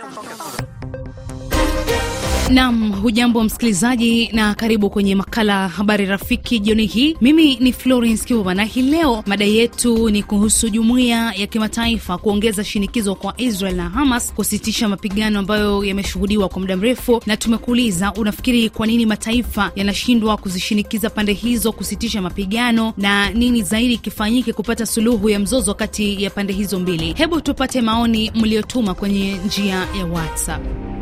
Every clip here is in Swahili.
Don't talk. Nam, hujambo msikilizaji, na karibu kwenye makala habari rafiki jioni hii. Mimi ni Florence Kiuva na hii leo mada yetu ni kuhusu jumuiya ya kimataifa kuongeza shinikizo kwa Israel na Hamas kusitisha mapigano ambayo yameshuhudiwa kwa muda mrefu, na tumekuuliza unafikiri kwa nini mataifa yanashindwa kuzishinikiza pande hizo kusitisha mapigano na nini zaidi kifanyike kupata suluhu ya mzozo kati ya pande hizo mbili. Hebu tupate maoni mliotuma kwenye njia ya WhatsApp.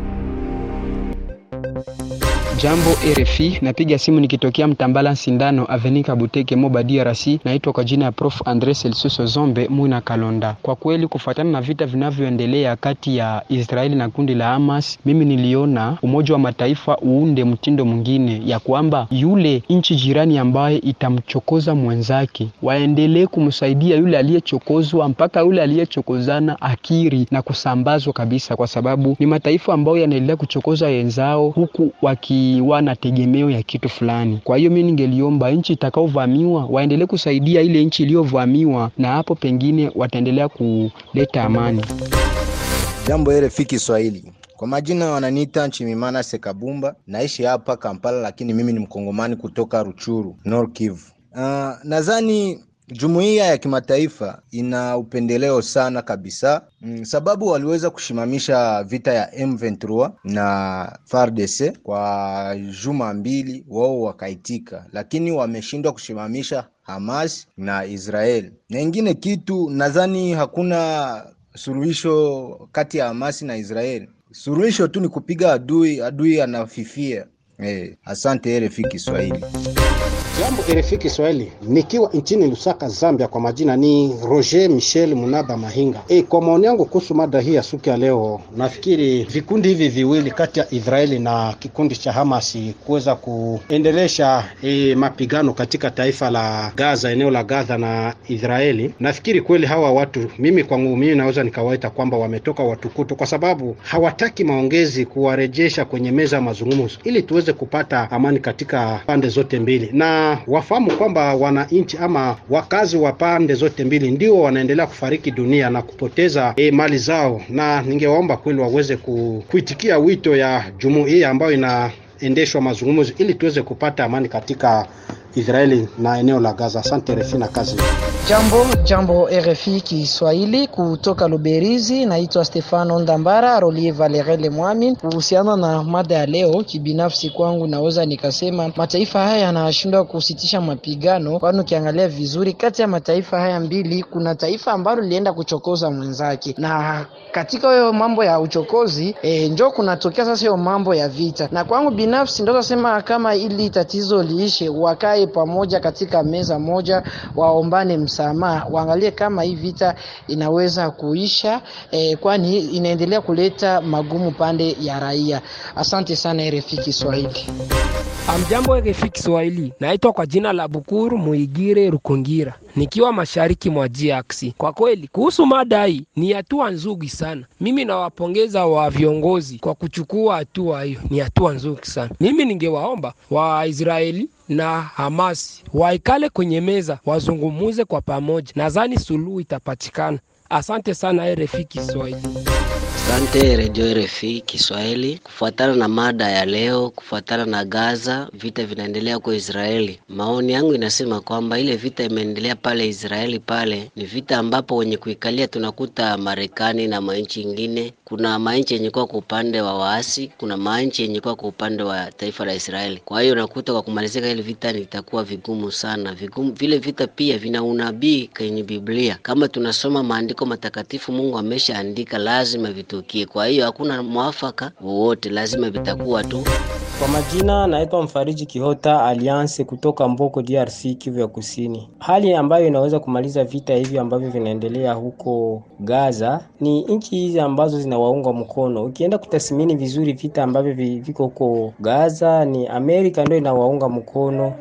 Jambo RFI, napiga simu nikitokea Mtambala Sindano Avenika Buteke Moba DRC. Naitwa kwa jina ya Prof Andre Celsuso Zombe Mwina Kalonda. Kwa kweli, kufuatana na vita vinavyoendelea kati ya Israeli na kundi la Hamas, mimi niliona Umoja wa Mataifa uunde mtindo mwingine ya kwamba yule nchi jirani ambaye itamchokoza mwenzake waendelee kumsaidia yule aliyechokozwa mpaka yule aliyechokozana akiri na kusambazwa kabisa, kwa sababu ni mataifa ambayo yanaendelea kuchokoza wenzao huku waki wa na tegemeo ya kitu fulani. Kwa hiyo mimi ningeliomba nchi itakaovamiwa waendelee kusaidia ile nchi iliyovamiwa, na hapo pengine wataendelea kuleta amani. Jambo RFI Kiswahili. Kwa majina wananiita Nchimimana Sekabumba, naishi hapa Kampala, lakini mimi ni mkongomani kutoka Ruchuru, Nord Kivu. Uh, nadhani jumuiya ya kimataifa ina upendeleo sana kabisa mm, sababu waliweza kushimamisha vita ya M23 na FARDC kwa juma mbili, wao wakaitika, lakini wameshindwa kushimamisha Hamas na Israel. Na ingine kitu, nadhani hakuna suluhisho kati ya Hamas na Israel. Suluhisho tu ni kupiga adui, adui anafifia. Eh, asante RFI Kiswahili. Jambo RFI Kiswahili, nikiwa nchini Lusaka, Zambia. Kwa majina ni Roger Michel Munaba Mahinga. E, kwa maoni yangu kuhusu mada hii ya siku ya leo, nafikiri vikundi hivi viwili kati ya Israeli na kikundi cha Hamasi kuweza kuendelesha e, mapigano katika taifa la Gaza, eneo la Gaza na Israeli, nafikiri kweli hawa watu, mimi kwangu mimi naweza nikawaita kwamba wametoka watukutu, kwa sababu hawataki maongezi kuwarejesha kwenye meza ya mazungumzo ili tuweze kupata amani katika pande zote mbili. Na wafahamu kwamba wananchi ama wakazi wa pande zote mbili ndio wanaendelea kufariki dunia na kupoteza e, mali zao, na ningewaomba kweli waweze ku, kuitikia wito ya jumuiya ambayo inaendeshwa mazungumzo ili tuweze kupata amani katika Israeli na eneo la Gaza. Asante RFI na kazi. Jambo jambo RFI Kiswahili kutoka Luberizi, naitwa Stefano Ndambara Rolie Valerele Mwami. Kuhusiana na mada ya leo, kibinafsi kwangu naweza nikasema mataifa haya yanashindwa kusitisha mapigano, kwani ukiangalia vizuri, kati ya mataifa haya mbili kuna taifa ambalo lilienda kuchokoza mwenzake, na katika hiyo mambo ya uchokozi e, njo kunatokea sasa hiyo mambo ya vita, na kwangu binafsi ndo nasema kama ili tatizo liishe, wakae pamoja katika meza moja, waombane msamaha, waangalie kama hii vita inaweza kuisha eh, kwani inaendelea kuleta magumu pande ya raia. Asante sana RFI Kiswahili. Amjambo RFI Kiswahili, naitwa kwa jina la Bukuru Muigire Rukungira nikiwa mashariki mwa DRC. Kwa kweli kuhusu mada hii ni hatua nzuri sana. Mimi nawapongeza wa viongozi kwa kuchukua hatua hiyo, ni hatua nzuri sana. Mimi ningewaomba Waisraeli na Hamas waikale kwenye meza wazungumuze kwa pamoja, nadhani suluhu itapatikana. Asante sana RFI Kiswahili. Asante Radio RFI Kiswahili. Kufuatana na mada ya leo, kufuatana na Gaza, vita vinaendelea huko Israeli. Maoni yangu inasema kwamba ile vita imeendelea pale Israeli, pale ni vita ambapo wenye kuikalia tunakuta Marekani na manchi ingine. Kuna manchi yenye kuwa kwa upande wa waasi, kuna manchi yenye kuwa kwa upande wa taifa la Israeli. Kwa hiyo unakuta kwa kumalizika ile vita litakuwa vigumu sana, vigumu. Vile vita pia vina unabii kwenye Biblia, kama tunasoma maandiko matakatifu, Mungu ameshaandika lazima vitukie. Kwa hiyo hakuna mwafaka wowote, lazima vitakuwa tu. Kwa majina naitwa Mfariji Kihota Alliance kutoka Mboko, DRC, Kivu ya Kusini. Hali ambayo inaweza kumaliza vita hivi ambavyo vinaendelea huko Gaza ni nchi hizi ambazo zinawaunga mkono. Ukienda kutathmini vizuri vita ambavyo viko huko Gaza, ni Amerika ndio inawaunga mkono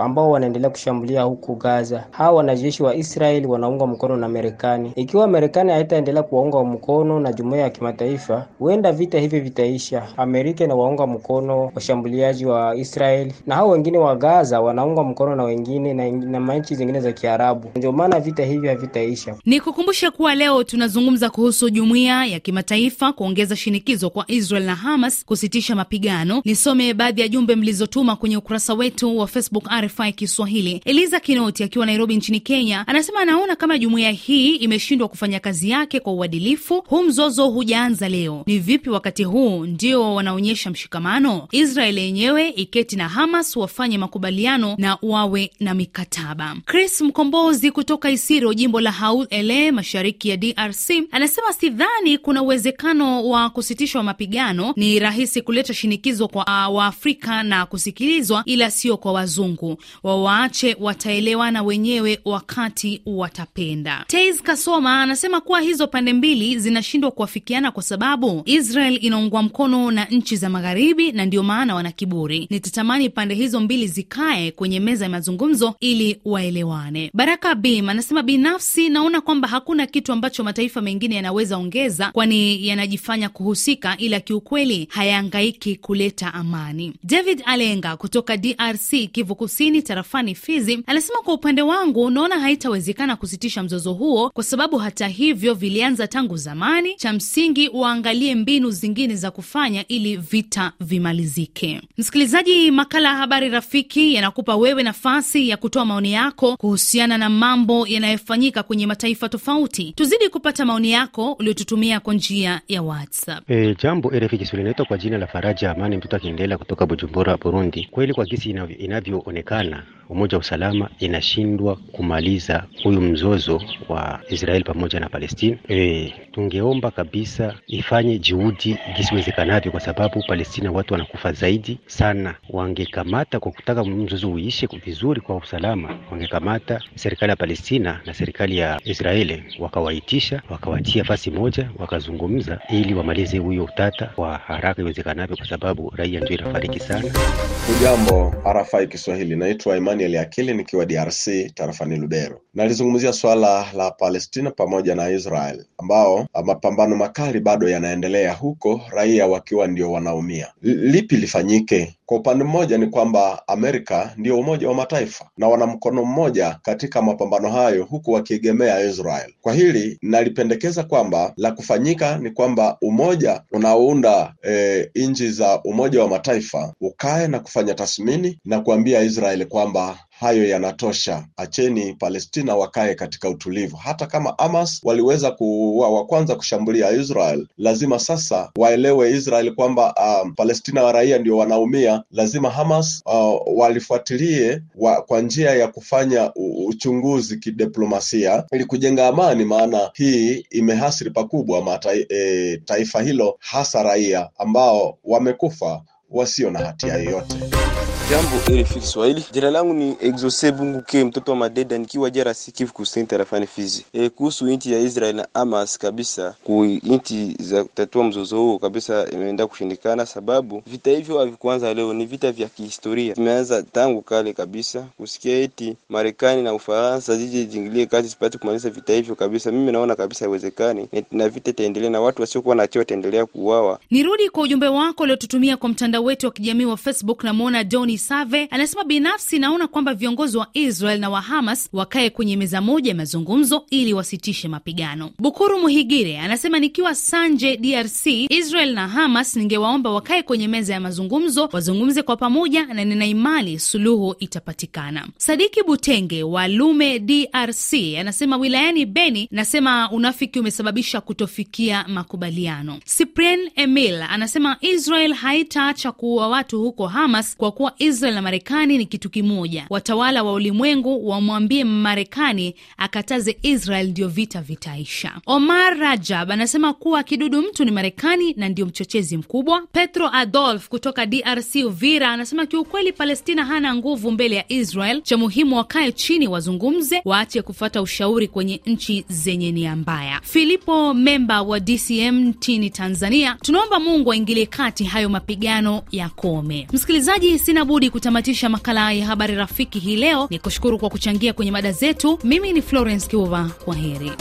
ambao wanaendelea kushambulia huku Gaza. Hawa wanajeshi wa Israeli wanaungwa mkono na Marekani. Ikiwa Marekani haitaendelea kuwaunga mkono na jumuiya ya kimataifa, huenda vita hivi vitaisha. Amerika inawaunga mkono washambuliaji wa Israeli na hao wengine wa Gaza wanaunga mkono na wengine na, na manchi zingine za Kiarabu. Ndio maana vita hivi havitaisha. Ni kukumbusha kuwa leo tunazungumza kuhusu jumuiya ya kimataifa kuongeza shinikizo kwa Israel na Hamas kusitisha mapigano. Nisome baadhi ya jumbe mlizotuma kwenye ukurasa wetu wa Facebook RFI Kiswahili. Eliza Kinoti akiwa Nairobi nchini Kenya anasema anaona kama jumuiya hii imeshindwa kufanya kazi yake kwa uadilifu. Huu mzozo hujaanza leo, ni vipi wakati huu ndio wanaonyesha mshikamano? Israel yenyewe iketi na Hamas wafanye makubaliano na wawe na mikataba. Chris Mkombozi kutoka Isiro, jimbo la Haut Ele, mashariki ya DRC anasema sidhani kuna uwezekano wa kusitishwa mapigano. Ni rahisi kuleta shinikizo kwa uh, Waafrika na kusikilizwa, ila sio kwa wazungu. Wawaache, wataelewana wenyewe wakati watapenda. Tais Kasoma anasema kuwa hizo pande mbili zinashindwa kuafikiana kwa sababu Israel inaungwa mkono na nchi za Magharibi na ndio maana wana kiburi. Nitatamani pande hizo mbili zikae kwenye meza ya mazungumzo ili waelewane. Baraka Bim anasema binafsi naona kwamba hakuna kitu ambacho mataifa mengine yanaweza ongeza, kwani yanajifanya kuhusika, ila kiukweli hayaangaiki kuleta amani. David Alenga kutoka DRC, Kivu Kusini, tarafani Fizi, anasema kwa upande wangu naona haitawezekana kusitisha mzozo huo kwa sababu hata hivyo vilianza tangu zamani. Cha msingi waangalie mbinu zingine za kufanya ili vita vimalizike. Msikilizaji, makala ya Habari Rafiki yanakupa wewe nafasi ya kutoa maoni yako kuhusiana na mambo yanayofanyika kwenye mataifa tofauti. Tuzidi kupata maoni yako uliotutumia kwa njia ya WhatsApp. E, jambo RFI Kiswahili, naitwa kwa jina la Faraja Amani, mtoto akiendelea kutoka Bujumbura, Burundi. Kweli kwa gisi inavyoonekana Umoja wa Usalama inashindwa kumaliza huyu mzozo wa Israeli pamoja na Palestina. E, tungeomba kabisa ifanye juhudi gisiwezekanavyo, kwa sababu Palestina watu wanakufa zaidi sana. Wangekamata kwa kutaka mzozo uishe vizuri kwa usalama, wangekamata serikali ya Palestina na serikali ya Israeli wakawaitisha, wakawatia fasi moja, wakazungumza ili wamalize huyo utata kwa haraka iwezekanavyo, kwa sababu raia ndio inafariki sana. Hujambo RFI Kiswahili, naitwa Emmanuel Akili nikiwa DRC tarafani Lubero. Nalizungumzia swala la Palestina pamoja na Israel ambao mapambano makali bado yanaendelea huko, raia wakiwa ndio wanaumia. Lipi lifanyike? Kwa upande mmoja ni kwamba Amerika ndio Umoja wa Mataifa na wana mkono mmoja katika mapambano hayo, huku wakiegemea Israel. Kwa hili nalipendekeza kwamba la kufanyika ni kwamba umoja unaounda e, nchi za Umoja wa Mataifa ukae na kufanya tathmini na kuambia Israel kwamba hayo yanatosha, acheni Palestina wakae katika utulivu. Hata kama Hamas waliweza kuwa wa kwanza kushambulia Israel, lazima sasa waelewe Israel kwamba um, Palestina wa raia ndio wanaumia. Lazima Hamas uh, walifuatilie wa, kwa njia ya kufanya uchunguzi kidiplomasia ili kujenga amani, maana hii imehasiri pakubwa mata, e, taifa hilo, hasa raia ambao wamekufa wasio na hatia yoyote. Jambo RFI Kiswahili, jina langu ni Exose Bunguke, mtoto wa Madeda, nikiwa DRC Kivu Kusini, tarafani Fizi. E, kuhusu nchi ya Israel na Hamas kabisa, ku nchi za kutatua mzozo huo kabisa imeenda kushindikana, sababu vita hivyo havikuanza leo, ni vita vya kihistoria, vimeanza tangu kale kabisa. Kusikia eti Marekani na Ufaransa zije jingilie kati zipate kumaliza vita hivyo kabisa, mimi naona kabisa haiwezekani, na vita itaendelea na watu wasiokuwa na hatia wataendelea kuuawa. Nirudi kwa ujumbe wako uliotutumia kwa mtandao wetu wa kijamii wa Facebook. Namwona Doni Save anasema binafsi naona kwamba viongozi wa Israel na wa Hamas wakae kwenye meza moja ya mazungumzo ili wasitishe mapigano. Bukuru Muhigire anasema nikiwa Sanje, DRC, Israel na Hamas ningewaomba wakae kwenye meza ya mazungumzo, wazungumze kwa pamoja, na nina imani suluhu itapatikana. Sadiki Butenge wa Lume, DRC, anasema wilayani Beni, nasema unafiki umesababisha kutofikia makubaliano. Cyprien Emil anasema Israel haitaacha kuua watu huko Hamas kwa kuwa Israel na Marekani ni kitu kimoja. Watawala wa ulimwengu wamwambie Marekani akataze Israel, ndio vita vitaisha. Omar Rajab anasema kuwa kidudu mtu ni Marekani na ndio mchochezi mkubwa. Petro Adolf kutoka DRC Uvira anasema kiukweli, Palestina hana nguvu mbele ya Israel. Cha muhimu wakae chini, wazungumze, waache kufata ushauri kwenye nchi zenye nia mbaya. Filipo Memba wa DCM nchini Tanzania, tunaomba Mungu aingilie kati hayo mapigano yakome. Msikilizaji, sina budi budi kutamatisha makala ya habari rafiki hii leo. Ni kushukuru kwa kuchangia kwenye mada zetu. Mimi ni Florence Kiuva, kwa heri.